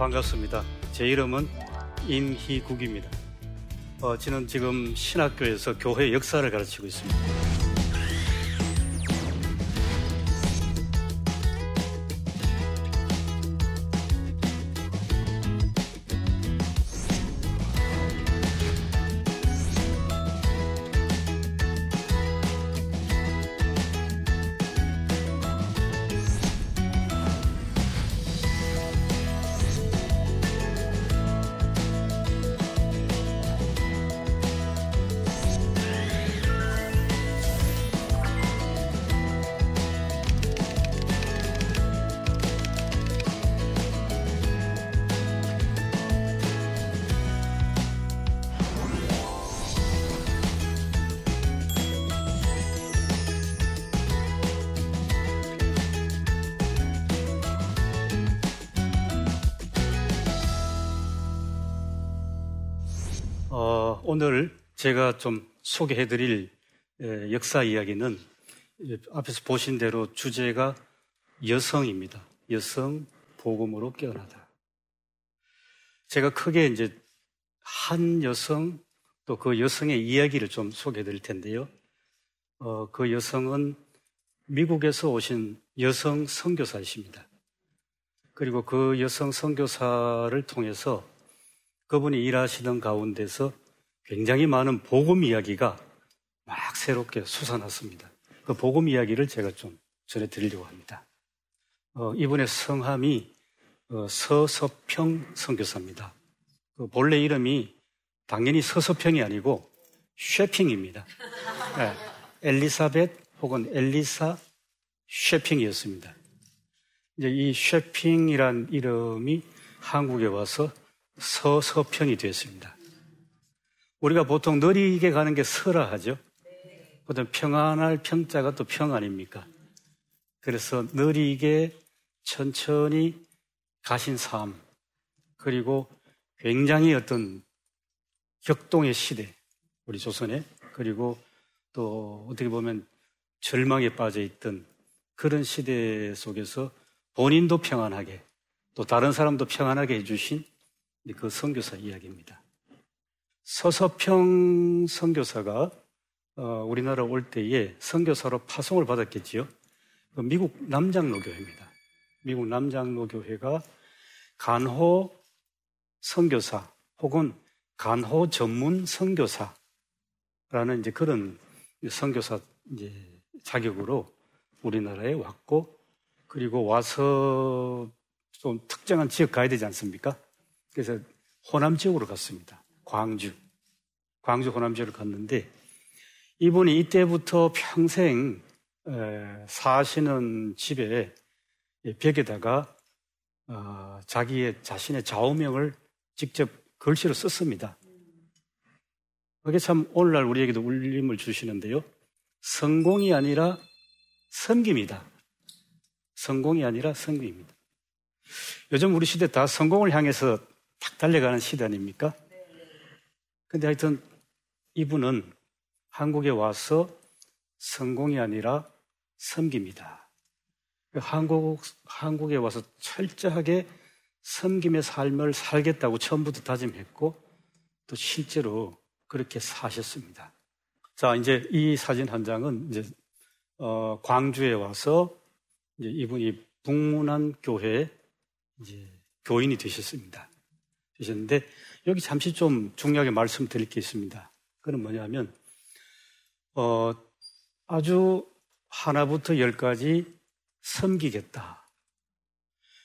반갑습니다. 제 이름은 인희국입니다. 어, 저는 지금 신학교에서 교회 역사를 가르치고 있습니다. 오늘 제가 좀 소개해 드릴 역사 이야기는 앞에서 보신 대로 주제가 여성입니다. 여성 복음으로 깨어나다. 제가 크게 이제 한 여성 또 그 여성의 이야기를 좀 소개해 드릴 텐데요. 어, 그 여성은 미국에서 오신 여성 선교사이십니다. 그리고 그 여성 선교사를 통해서 그분이 일하시던 가운데서 굉장히 많은 복음 이야기가 막 새롭게 솟아났습니다. 그 복음 이야기를 제가 좀 전해드리려고 합니다. 어, 이분의 성함이 어, 서서평 선교사입니다. 그 본래 이름이 당연히 서서평이 아니고 쉐핑입니다. 네, 엘리사벳 혹은 엘리사 쉐핑이었습니다. 이제 이 쉐핑이란 이름이 한국에 와서 서서평이 되었습니다. 우리가 보통 느리게 가는 게 설라 하죠. 보통 평안할 평자가 또 평 아닙니까? 그래서 느리게 천천히 가신 삶, 그리고 굉장히 어떤 격동의 시대, 우리 조선에, 그리고 또 어떻게 보면 절망에 빠져 있던 그런 시대 속에서 본인도 평안하게, 또 다른 사람도 평안하게 해주신 그 선교사 이야기입니다. 서서평 선교사가 어, 우리나라 올 때에 선교사로 파송을 받았겠지요. 그 미국 남장로교회입니다. 미국 남장로교회가 간호 선교사 혹은 간호 전문 선교사라는 이제 그런 선교사 이제 자격으로 우리나라에 왔고 그리고 와서 좀 특정한 지역 가야 되지 않습니까? 그래서 호남 지역으로 갔습니다. 광주. 광주 호남지를 갔는데 이분이 이때부터 평생 사시는 집에 벽에다가 어, 자기의 자신의 좌우명을 직접 글씨로 썼습니다. 그게 참 오늘날 우리에게도 울림을 주시는데요. 성공이 아니라 섬김이다. 성공이 아니라 섬김입니다. 요즘 우리 시대 다 성공을 향해서 탁 달려가는 시대 아닙니까? 근데 하여튼 이분은 한국에 와서 성공이 아니라 섬깁니다. 한국, 한국에 와서 철저하게 섬김의 삶을 살겠다고 처음부터 다짐했고 또 실제로 그렇게 사셨습니다. 자, 이제 이 사진 한 장은 이제, 어, 광주에 와서 이제 이분이 북문안 교회 이제 교인이 되셨습니다. 되셨는데 여기 잠시 좀 중요하게 말씀드릴 게 있습니다. 그건 뭐냐면, 어, 아주 하나부터 열까지 섬기겠다.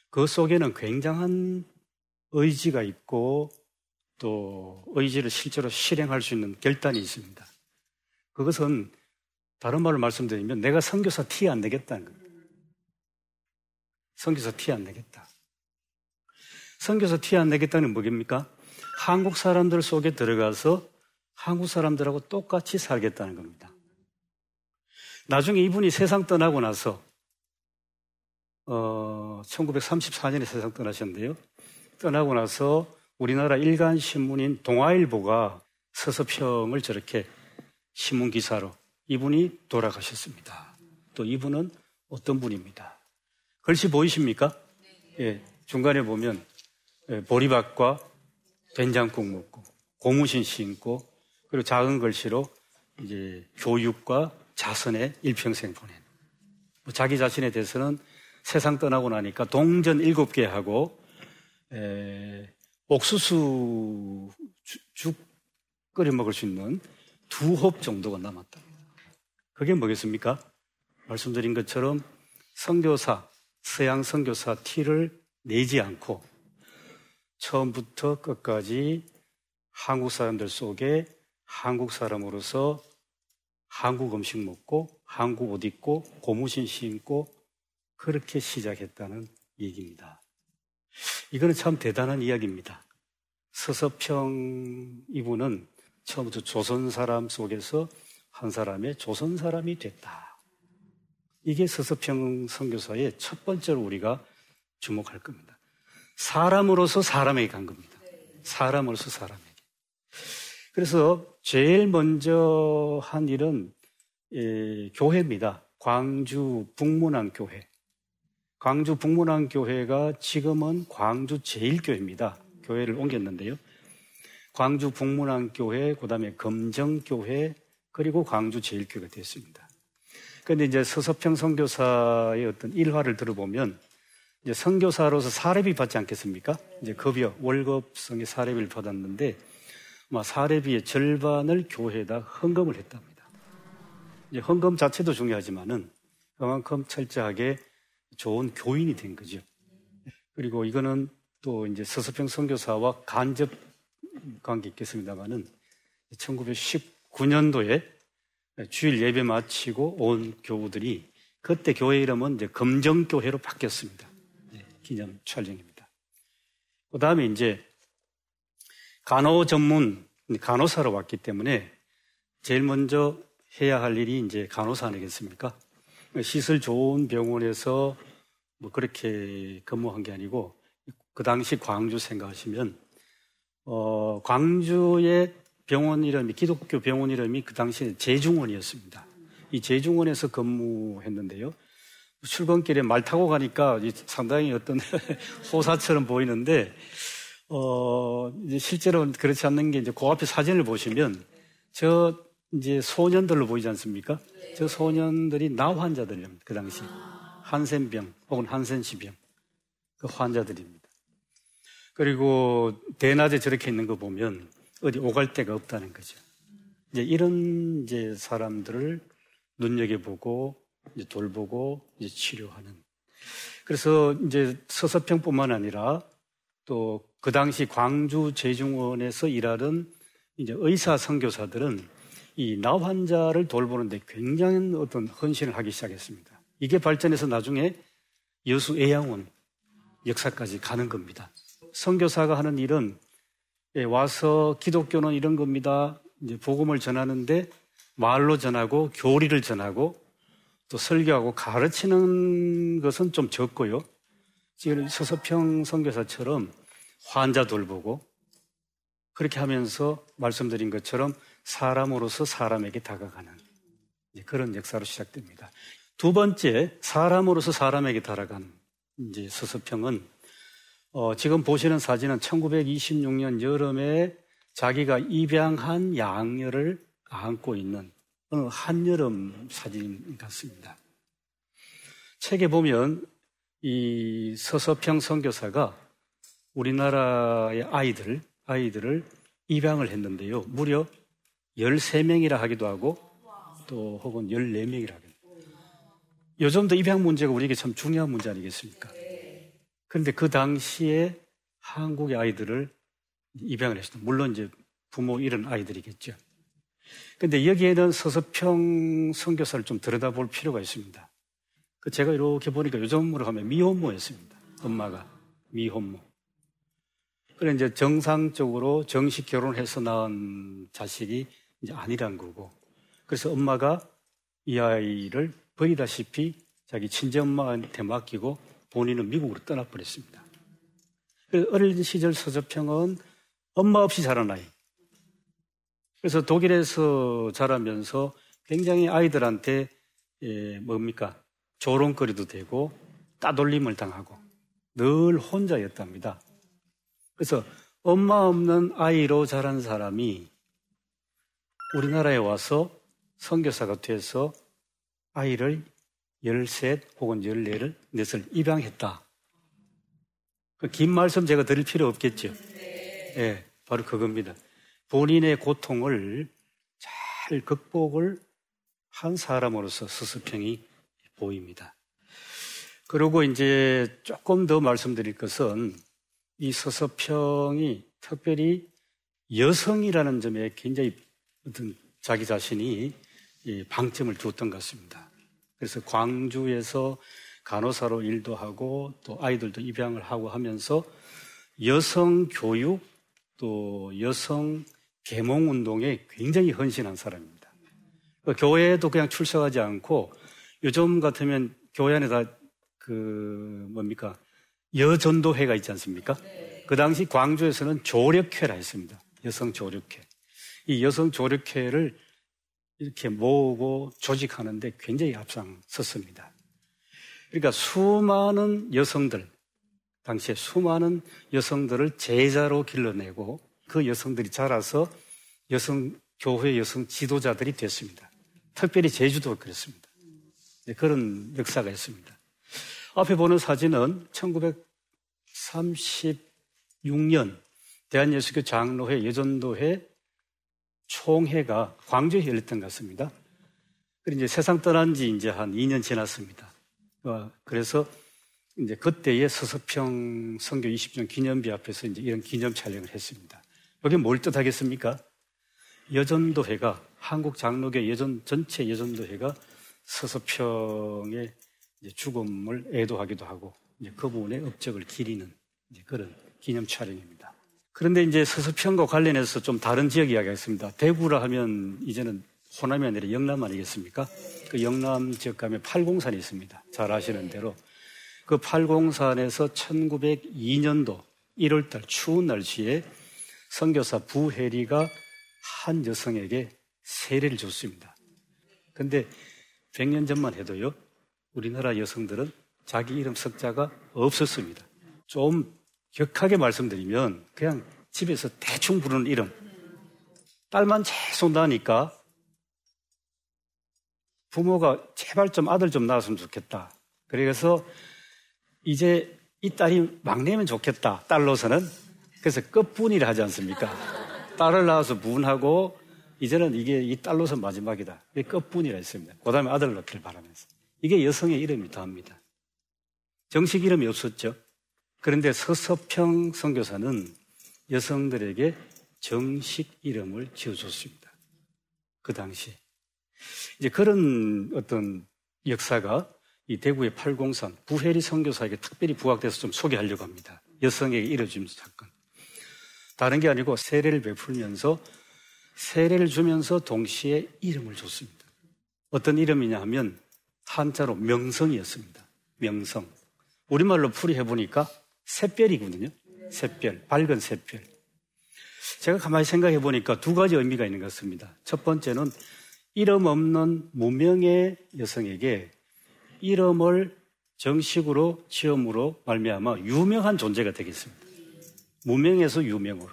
그 속에는 굉장한 의지가 있고 또 의지를 실제로 실행할 수 있는 결단이 있습니다. 그것은 다른 말로 말씀드리면 내가 선교사 티 안 내겠다는 거예요. 선교사 티 안 내겠다. 선교사 티 안 내겠다는 뭐겠습니까? 한국 사람들 속에 들어가서 한국 사람들하고 똑같이 살겠다는 겁니다. 나중에 이분이 세상 떠나고 나서 어, 1934년에 세상 떠나셨는데요. 떠나고 나서 우리나라 일간 신문인 동아일보가 서서평을 저렇게 신문 기사로 이분이 돌아가셨습니다. 또 이분은 어떤 분입니다. 글씨 보이십니까? 예, 중간에 보면 예, 보리밥과 된장국 먹고 고무신 신고 그리고 작은 글씨로 이제 교육과 자선의 일평생 보낸. 뭐 자기 자신에 대해서는 세상 떠나고 나니까 동전 일곱 개 하고 에, 옥수수 죽 끓여 먹을 수 있는 두 홉 정도가 남았다. 그게 뭐겠습니까? 말씀드린 것처럼 선교사, 서양 선교사 티를 내지 않고 처음부터 끝까지 한국 사람들 속에 한국 사람으로서 한국 음식 먹고 한국 옷 입고 고무신 신고 그렇게 시작했다는 얘기입니다. 이거는 참 대단한 이야기입니다. 서서평 이분은 처음부터 조선 사람 속에서 한 사람의 조선 사람이 됐다. 이게 서서평 선교사의 첫 번째로 우리가 주목할 겁니다. 사람으로서 사람에게 간 겁니다. 사람으로서 사람에게. 그래서 제일 먼저 한 일은 예, 교회입니다. 광주 북문안 교회. 광주 북문안 교회가 지금은 광주 제일교회입니다. 교회를 옮겼는데요. 광주 북문안 교회, 그 다음에 검정 교회, 그리고 광주 제일교회가 됐습니다. 그런데 이제 서서평 선교사의 어떤 일화를 들어보면 이제 선교사로서 사례비 받지 않겠습니까? 이제 급여, 월급성의 사례비를 받았는데 아마 사례비의 절반을 교회에다 헌금을 했답니다. 이제 헌금 자체도 중요하지만은 그만큼 철저하게 좋은 교인이 된 거죠. 그리고 이거는 또 이제 서서평 선교사와 간접 관계 있겠습니다만은 1919년도에 주일 예배 마치고 온 교우들이 그때 교회 이름은 이제 검정교회로 바뀌었습니다. 네, 기념 촬영입니다. 그 다음에 이제 간호 전문 간호사로 왔기 때문에 제일 먼저 해야 할 일이 이제 간호사 아니겠습니까? 시설 좋은 병원에서 뭐 그렇게 근무한 게 아니고 그 당시 광주 생각하시면 어, 광주의 병원 이름이 기독교 병원 이름이 그 당시에 제중원이었습니다. 이 제중원에서 근무했는데요. 출근길에 말 타고 가니까 상당히 어떤 호사처럼 보이는데 어, 실제로는 그렇지 않는 게 이제 그 앞에 사진을 보시면 저 이제 소년들로 보이지 않습니까? 저 소년들이 나 환자들입니다. 그 당시. 한센병 혹은 한센시병. 그 환자들입니다. 그리고 대낮에 저렇게 있는 거 보면 어디 오갈 데가 없다는 거죠. 이제 이런 이제 사람들을 눈여겨보고 이제 돌보고 이제 치료하는. 그래서 이제 서서평뿐만 아니라 또 그 당시 광주 재중원에서 일하던 이제 의사 선교사들은 이 나 환자를 돌보는데 굉장히 어떤 헌신을 하기 시작했습니다. 이게 발전해서 나중에 여수 애양원 역사까지 가는 겁니다. 선교사가 하는 일은 예, 와서 기독교는 이런 겁니다. 이제 복음을 전하는데 말로 전하고 교리를 전하고 또 설교하고 가르치는 것은 좀 적고요. 지금 서서평 선교사처럼 환자 돌보고 그렇게 하면서 말씀드린 것처럼 사람으로서 사람에게 다가가는 그런 역사로 시작됩니다. 두 번째, 사람으로서 사람에게 다가가는 이제 서서평은 어, 지금 보시는 사진은 1926년 여름에 자기가 입양한 양녀를 안고 있는 한여름 사진 같습니다. 책에 보면 이 서서평 선교사가 우리나라의 아이들, 아이들을 입양을 했는데요. 무려 13명이라 하기도 하고 또 혹은 14명이라 하기도 하고. 요즘도 입양 문제가 우리에게 참 중요한 문제 아니겠습니까? 그런데 그 당시에 한국의 아이들을 입양을 했습니다. 물론 이제 부모 이런 아이들이겠죠. 근데 여기에는 서서평 선교사를 좀 들여다볼 필요가 있습니다. 그 제가 이렇게 보니까 요즘으로 하면 미혼모였습니다. 엄마가 미혼모. 그래 이제 정상적으로 정식 결혼해서 낳은 자식이 이제 아니란 거고. 그래서 엄마가 이 아이를 버리다시피 자기 친정엄마한테 맡기고 본인은 미국으로 떠나버렸습니다. 어린 시절 서저평은 엄마 없이 자란 아이. 그래서 독일에서 자라면서 굉장히 아이들한테 예, 뭡니까 조롱거리도 되고 따돌림을 당하고 늘 혼자였답니다. 그래서 엄마 없는 아이로 자란 사람이 우리나라에 와서 선교사가 돼서 아이를 열셋 혹은 열네를 넷을 입양했다. 그 긴 말씀 제가 드릴 필요 없겠죠. 네. 네, 바로 그겁니다. 본인의 고통을 잘 극복을 한 사람으로서 스스평이 보입니다. 그리고 이제 조금 더 말씀드릴 것은 이 서서평이 특별히 여성이라는 점에 굉장히 어떤 자기 자신이 방점을 두었던 것 같습니다. 그래서 광주에서 간호사로 일도 하고 또 아이들도 입양을 하고 하면서 여성 교육 또 여성 계몽 운동에 굉장히 헌신한 사람입니다. 그 교회에도 그냥 출석하지 않고 요즘 같으면 교회 안에 다그 뭡니까 여전도회가 있지 않습니까? 그 당시 광주에서는 조력회라 했습니다. 여성 조력회. 이 여성 조력회를 이렇게 모으고 조직하는데 굉장히 앞장섰습니다. 그러니까 수많은 여성들, 당시에 수많은 여성들을 제자로 길러내고 그 여성들이 자라서 여성, 교회 여성 지도자들이 됐습니다. 특별히 제주도 그랬습니다. 네, 그런 역사가 있습니다. 앞에 보는 사진은 1936년 대한예수교 장로회 여전도회 총회가 광주에 열렸던 것 같습니다. 그리고 이제 세상 떠난 지 이제 한 2년 지났습니다. 어, 그래서 이제 그때의 서서평 선교 20주년 기념비 앞에서 이제 이런 기념 촬영을 했습니다. 여기 뭘 뜻하겠습니까? 여전도회가 한국 장로교 여전 전체 여전도회가 서서평의 죽음을 애도하기도 하고 그 부분의 업적을 기리는 그런 기념 촬영입니다. 그런데 이제 서서평과 관련해서 좀 다른 지역 이야기하겠습니다. 대구라 하면 이제는 호남이 아니라 영남 아니겠습니까? 그 영남 지역 가면 팔공산이 있습니다. 잘 아시는 대로. 그 팔공산에서 1902년도 1월달 추운 날씨에 선교사 부해리가 한 여성에게 세례를 줬습니다. 근데 100년 전만 해도요, 우리나라 여성들은 자기 이름 석자가 없었습니다. 좀 격하게 말씀드리면 그냥 집에서 대충 부르는 이름. 딸만 계속 나니까 부모가 제발 좀 아들 좀 낳았으면 좋겠다. 그래서 이제 이 딸이 막내면 좋겠다. 딸로서는. 그래서 끝분이라 하지 않습니까? 딸을 낳아서 분하고 이제는 이게 이 딸로서 마지막이다. 이게 끝분이라 했습니다. 그 다음에 아들 낳기를 바라면서. 이게 여성의 이름이 더합니다. 정식 이름이 없었죠. 그런데 서서평 선교사는 여성들에게 정식 이름을 지어줬습니다. 그 당시. 이제 그런 어떤 역사가 이 대구의 팔공산 부해리 선교사에게 특별히 부각돼서 좀 소개하려고 합니다. 여성에게 이뤄진 사건. 다른 게 아니고 세례를 베풀면서 세례를 주면서 동시에 이름을 줬습니다. 어떤 이름이냐 하면 한자로 명성이었습니다. 명성. 우리말로 풀이해 보니까 샛별이거든요. 샛별, 밝은 샛별. 제가 가만히 생각해 보니까 두 가지 의미가 있는 것 같습니다. 첫 번째는 이름 없는 무명의 여성에게 이름을 정식으로 지음으로 말미암아 유명한 존재가 되겠습니다. 무명에서 유명으로.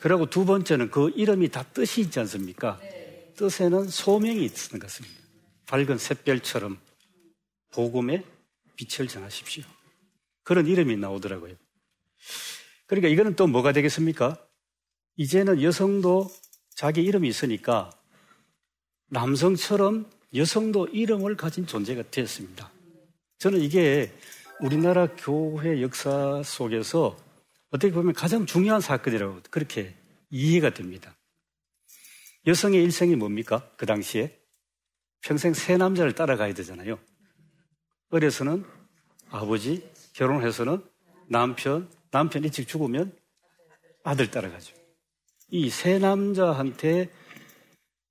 그리고 두 번째는 그 이름이 다 뜻이 있지 않습니까? 뜻에는 소명이 있는 것 같습니다. 밝은 샛별처럼 복음의 빛을 전하십시오. 그런 이름이 나오더라고요. 그러니까 이거는 또 뭐가 되겠습니까? 이제는 여성도 자기 이름이 있으니까 남성처럼 여성도 이름을 가진 존재가 되었습니다. 저는 이게 우리나라 교회 역사 속에서 어떻게 보면 가장 중요한 사건이라고 그렇게 이해가 됩니다. 여성의 일생이 뭡니까? 그 당시에 평생 세 남자를 따라가야 되잖아요. 어려서는 아버지, 결혼해서는 남편, 남편 일찍 죽으면 아들 따라가죠. 이 세 남자한테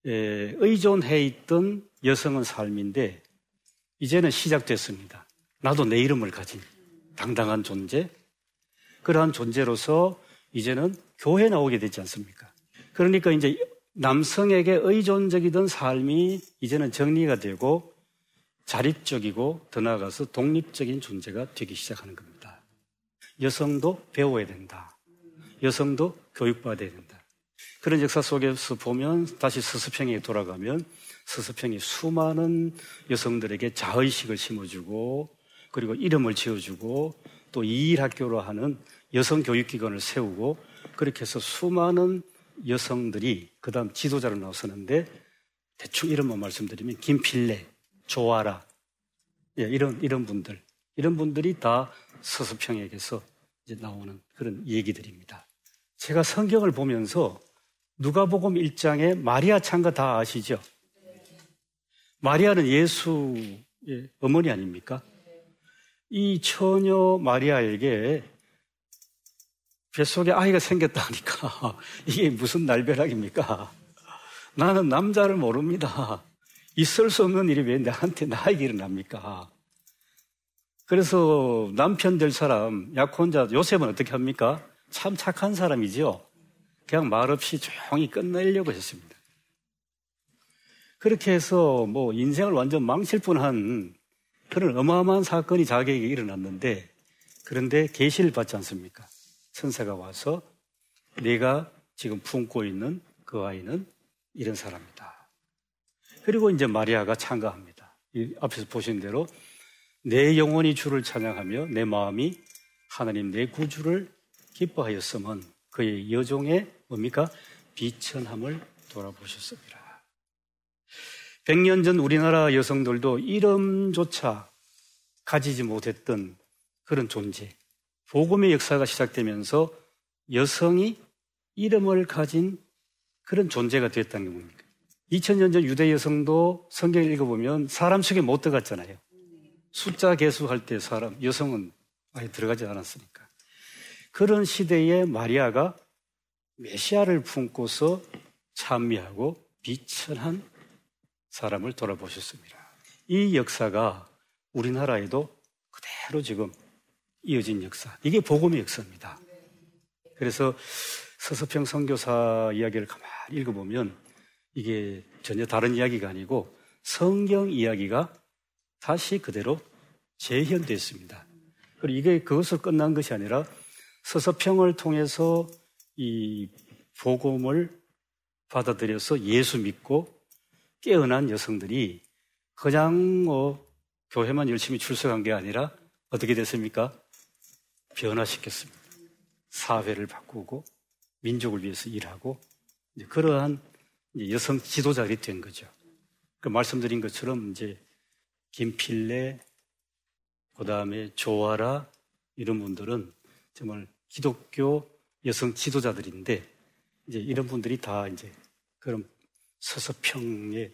의존해 있던 여성은 삶인데 이제는 시작됐습니다. 나도 내 이름을 가진 당당한 존재, 그러한 존재로서 이제는 교회 나오게 되지 않습니까? 그러니까 이제 남성에게 의존적이던 삶이 이제는 정리가 되고 자립적이고 더 나아가서 독립적인 존재가 되기 시작하는 겁니다. 여성도 배워야 된다. 여성도 교육받아야 된다. 그런 역사 속에서 보면 다시 서서평에 돌아가면 서서평이 수많은 여성들에게 자의식을 심어주고 그리고 이름을 지어주고 또 이일학교로 하는 여성 교육기관을 세우고 그렇게 해서 수많은 여성들이 그 다음 지도자로 나서는데 대충 이름만 말씀드리면 김필래, 조아라 예, 이런 이런 분들 이런 분들이 다 서수평에게서 이제 나오는 그런 얘기들입니다. 제가 성경을 보면서 누가복음 1장에 마리아 창가 다 아시죠? 마리아는 예수의 어머니 아닙니까? 이 처녀 마리아에게 뱃속에 아이가 생겼다니까 이게 무슨 날벼락입니까? 나는 남자를 모릅니다. 있을 수 없는 일이 왜 나한테 나에게 일어납니까? 그래서 남편 될 사람, 약혼자 요셉은 어떻게 합니까? 참 착한 사람이죠. 그냥 말없이 조용히 끝내려고 했습니다. 그렇게 해서 뭐 인생을 완전 망칠 뻔한 그런 어마어마한 사건이 자기에게 일어났는데 그런데 계시를 받지 않습니까? 천사가 와서 내가 지금 품고 있는 그 아이는 이런 사람이다. 그리고 이제 마리아가 참가합니다. 앞에서 보신 대로 내 영혼이 주를 찬양하며 내 마음이 하나님 내 구주를 기뻐하였으면 그의 여종의 뭡니까? 비천함을 돌아보셨습니다. 100년 전 우리나라 여성들도 이름조차 가지지 못했던 그런 존재. 복음의 역사가 시작되면서 여성이 이름을 가진 그런 존재가 됐다는 겁니다. 2000년 전 유대 여성도 성경을 읽어보면 사람 속에 못 들어갔잖아요. 숫자 계수할 때 사람, 여성은 아예 들어가지 않았으니까. 그런 시대에 마리아가 메시아를 품고서 찬미하고 비천한 사람을 돌아보셨습니다. 이 역사가 우리나라에도 그대로 지금 이어진 역사. 이게 복음의 역사입니다. 그래서 서서평 선교사 이야기를 가만히 읽어보면 이게 전혀 다른 이야기가 아니고 성경 이야기가 다시 그대로 재현됐습니다. 그리고 이게 그것을 끝난 것이 아니라 서서평을 통해서 이 복음을 받아들여서 예수 믿고 깨어난 여성들이 그냥 뭐 교회만 열심히 출석한 게 아니라 어떻게 됐습니까? 변화시켰습니다. 사회를 바꾸고 민족을 위해서 일하고 그러한 여성 지도자들이 된 거죠. 그 말씀드린 것처럼 이제 김필래, 그 다음에 조아라 이런 분들은 정말 기독교 여성 지도자들인데 이제 이런 분들이 다 이제 그런 서서평의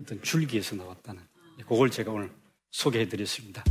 어떤 줄기에서 나왔다는 그걸 제가 오늘 소개해 드렸습니다.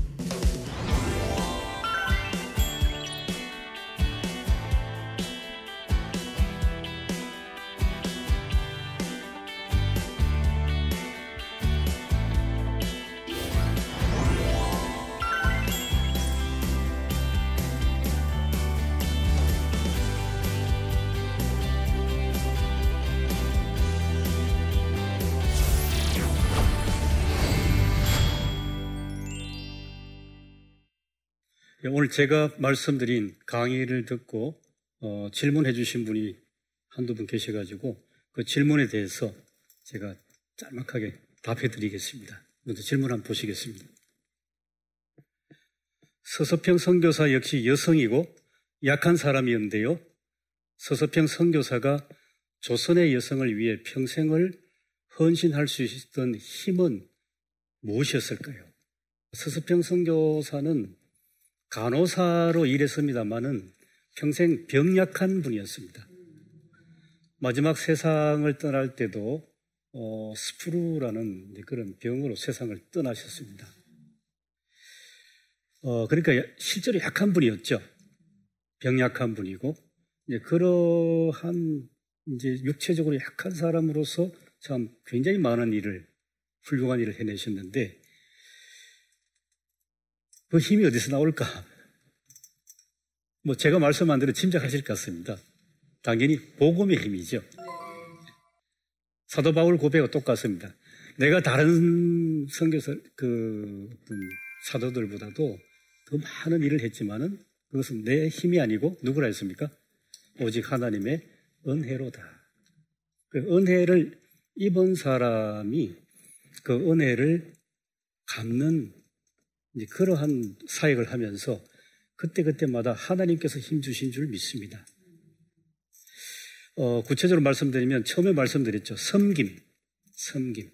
오늘 제가 말씀드린 강의를 듣고 어, 질문해 주신 분이 한두 분 계셔가지고 그 질문에 대해서 제가 짤막하게 답해 드리겠습니다. 먼저 질문 한번 보시겠습니다. 서서평 선교사 역시 여성이고 약한 사람이었는데요. 서서평 선교사가 조선의 여성을 위해 평생을 헌신할 수 있었던 힘은 무엇이었을까요? 서서평 선교사는 간호사로 일했습니다마는 평생 병약한 분이었습니다. 마지막 세상을 떠날 때도 어, 스프루라는 그런 병으로 세상을 떠나셨습니다. 어, 그러니까 실제로 약한 분이었죠. 병약한 분이고 이제 그러한 이제 육체적으로 약한 사람으로서 참 굉장히 많은 일을 훌륭한 일을 해내셨는데 그 힘이 어디서 나올까? 뭐 제가 말씀한 대로 짐작하실 것 같습니다. 당연히 복음의 힘이죠. 사도 바울 고백과 똑같습니다. 내가 다른 성교사 그 사도들보다도 더 많은 일을 했지만은 그 그것은 내 힘이 아니고 누구라 했습니까? 오직 하나님의 은혜로다. 그 은혜를 입은 사람이 그 은혜를 갚는 그러한 사역을 하면서 그때그때마다 하나님께서 힘 주신 줄 믿습니다. 어, 구체적으로 말씀드리면 처음에 말씀드렸죠. 섬김. 섬김.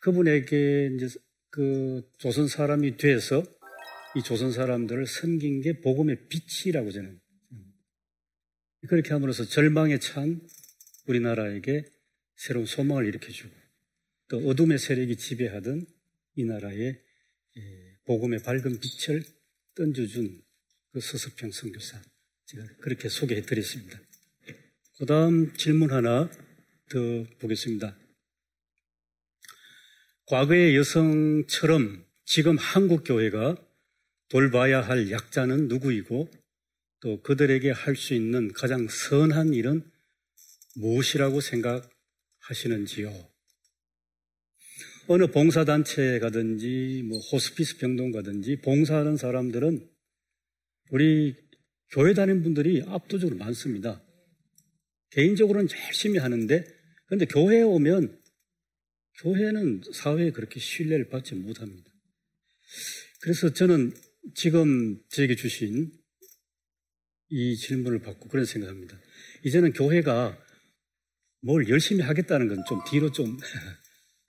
그분에게 이제 그 조선 사람이 돼서 이 조선 사람들을 섬긴 게 복음의 빛이라고 저는 그렇게 함으로써 절망에 찬 우리나라에게 새로운 소망을 일으켜주고 또 어둠의 세력이 지배하던 이 나라에 복음의 밝은 빛을 던져준 그 서서평 선교사 제가 그렇게 소개해 드렸습니다. 그 다음 질문 하나 더 보겠습니다. 과거의 여성처럼 지금 한국 교회가 돌봐야 할 약자는 누구이고 또 그들에게 할 수 있는 가장 선한 일은 무엇이라고 생각하시는지요? 어느 봉사단체에 가든지 뭐 호스피스 병동 가든지 봉사하는 사람들은 우리 교회 다니는 분들이 압도적으로 많습니다. 개인적으로는 열심히 하는데 그런데 교회에 오면 교회는 사회에 그렇게 신뢰를 받지 못합니다. 그래서 저는 지금 저에게 주신 이 질문을 받고 그런 생각합니다. 이제는 교회가 뭘 열심히 하겠다는 건 좀 뒤로 좀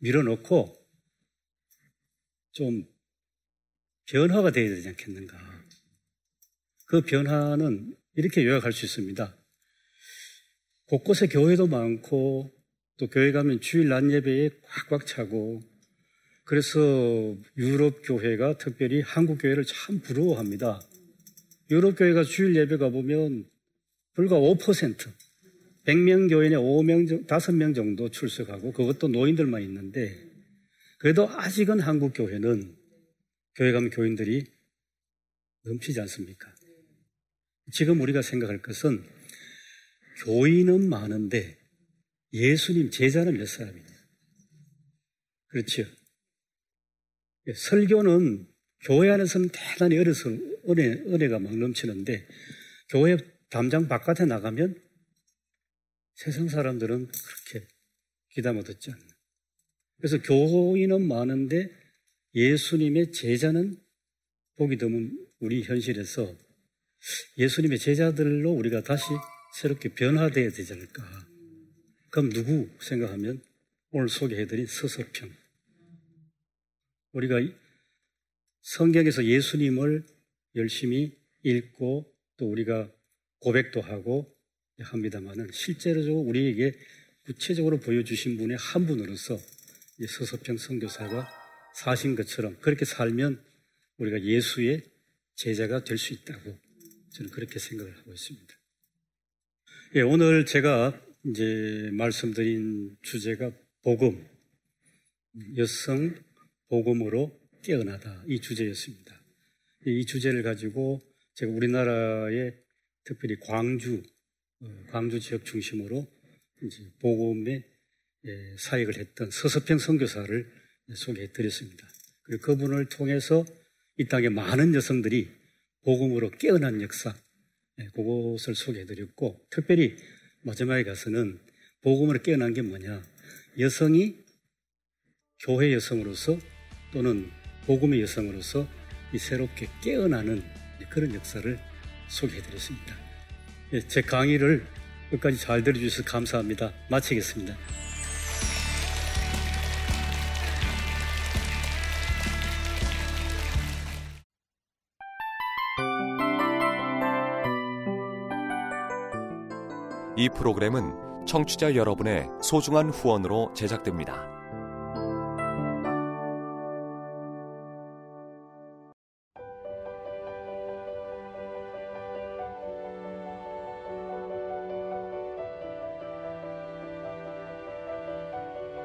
밀어놓고 좀 변화가 되어야 되지 않겠는가. 그 변화는 이렇게 요약할 수 있습니다. 곳곳에 교회도 많고 또 교회 가면 주일 낮 예배에 꽉꽉 차고 그래서 유럽 교회가 특별히 한국 교회를 참 부러워합니다. 유럽 교회가 주일 예배 가보면 불과 5% 100명 교인에 5명, 5명 정도 출석하고 그것도 노인들만 있는데 그래도 아직은 한국 교회는 교회 가면 교인들이 넘치지 않습니까? 지금 우리가 생각할 것은 교인은 많은데 예수님 제자는 몇 사람이냐? 그렇죠. 설교는 교회 안에서는 대단히 어려서 은혜, 은혜가 막 넘치는데 교회 담장 바깥에 나가면 세상 사람들은 그렇게 귀담아 듣지 않는. 그래서 교인은 많은데 예수님의 제자는 보기 드문 우리 현실에서 예수님의 제자들로 우리가 다시 새롭게 변화되어야 되지 않을까. 그럼 누구 생각하면 오늘 소개해드린 서서평. 우리가 성경에서 예수님을 열심히 읽고 또 우리가 고백도 하고 합니다만은 실제로 우리에게 구체적으로 보여주신 분의 한 분으로서 서서평 선교사가 사신 것처럼 그렇게 살면 우리가 예수의 제자가 될 수 있다고 저는 그렇게 생각을 하고 있습니다. 예, 오늘 제가 이제 말씀드린 주제가 복음, 여성 복음으로 깨어나다 이 주제였습니다. 이 주제를 가지고 제가 우리나라의 특별히 광주 어, 광주 지역 중심으로 이제 복음의 예, 사역을 했던 서서평 선교사를 소개해 드렸습니다. 그리고 그분을 통해서 이 땅에 많은 여성들이 복음으로 깨어난 역사, 예, 그것을 소개해 드렸고, 특별히 마지막에 가서는 복음으로 깨어난 게 뭐냐. 여성이 교회 여성으로서 또는 복음의 여성으로서 이 새롭게 깨어나는 그런 역사를 소개해 드렸습니다. 예, 제 강의를 끝까지 잘 들어주셔서 감사합니다. 마치겠습니다. 이 프로그램은 청취자 여러분의 소중한 후원으로 제작됩니다.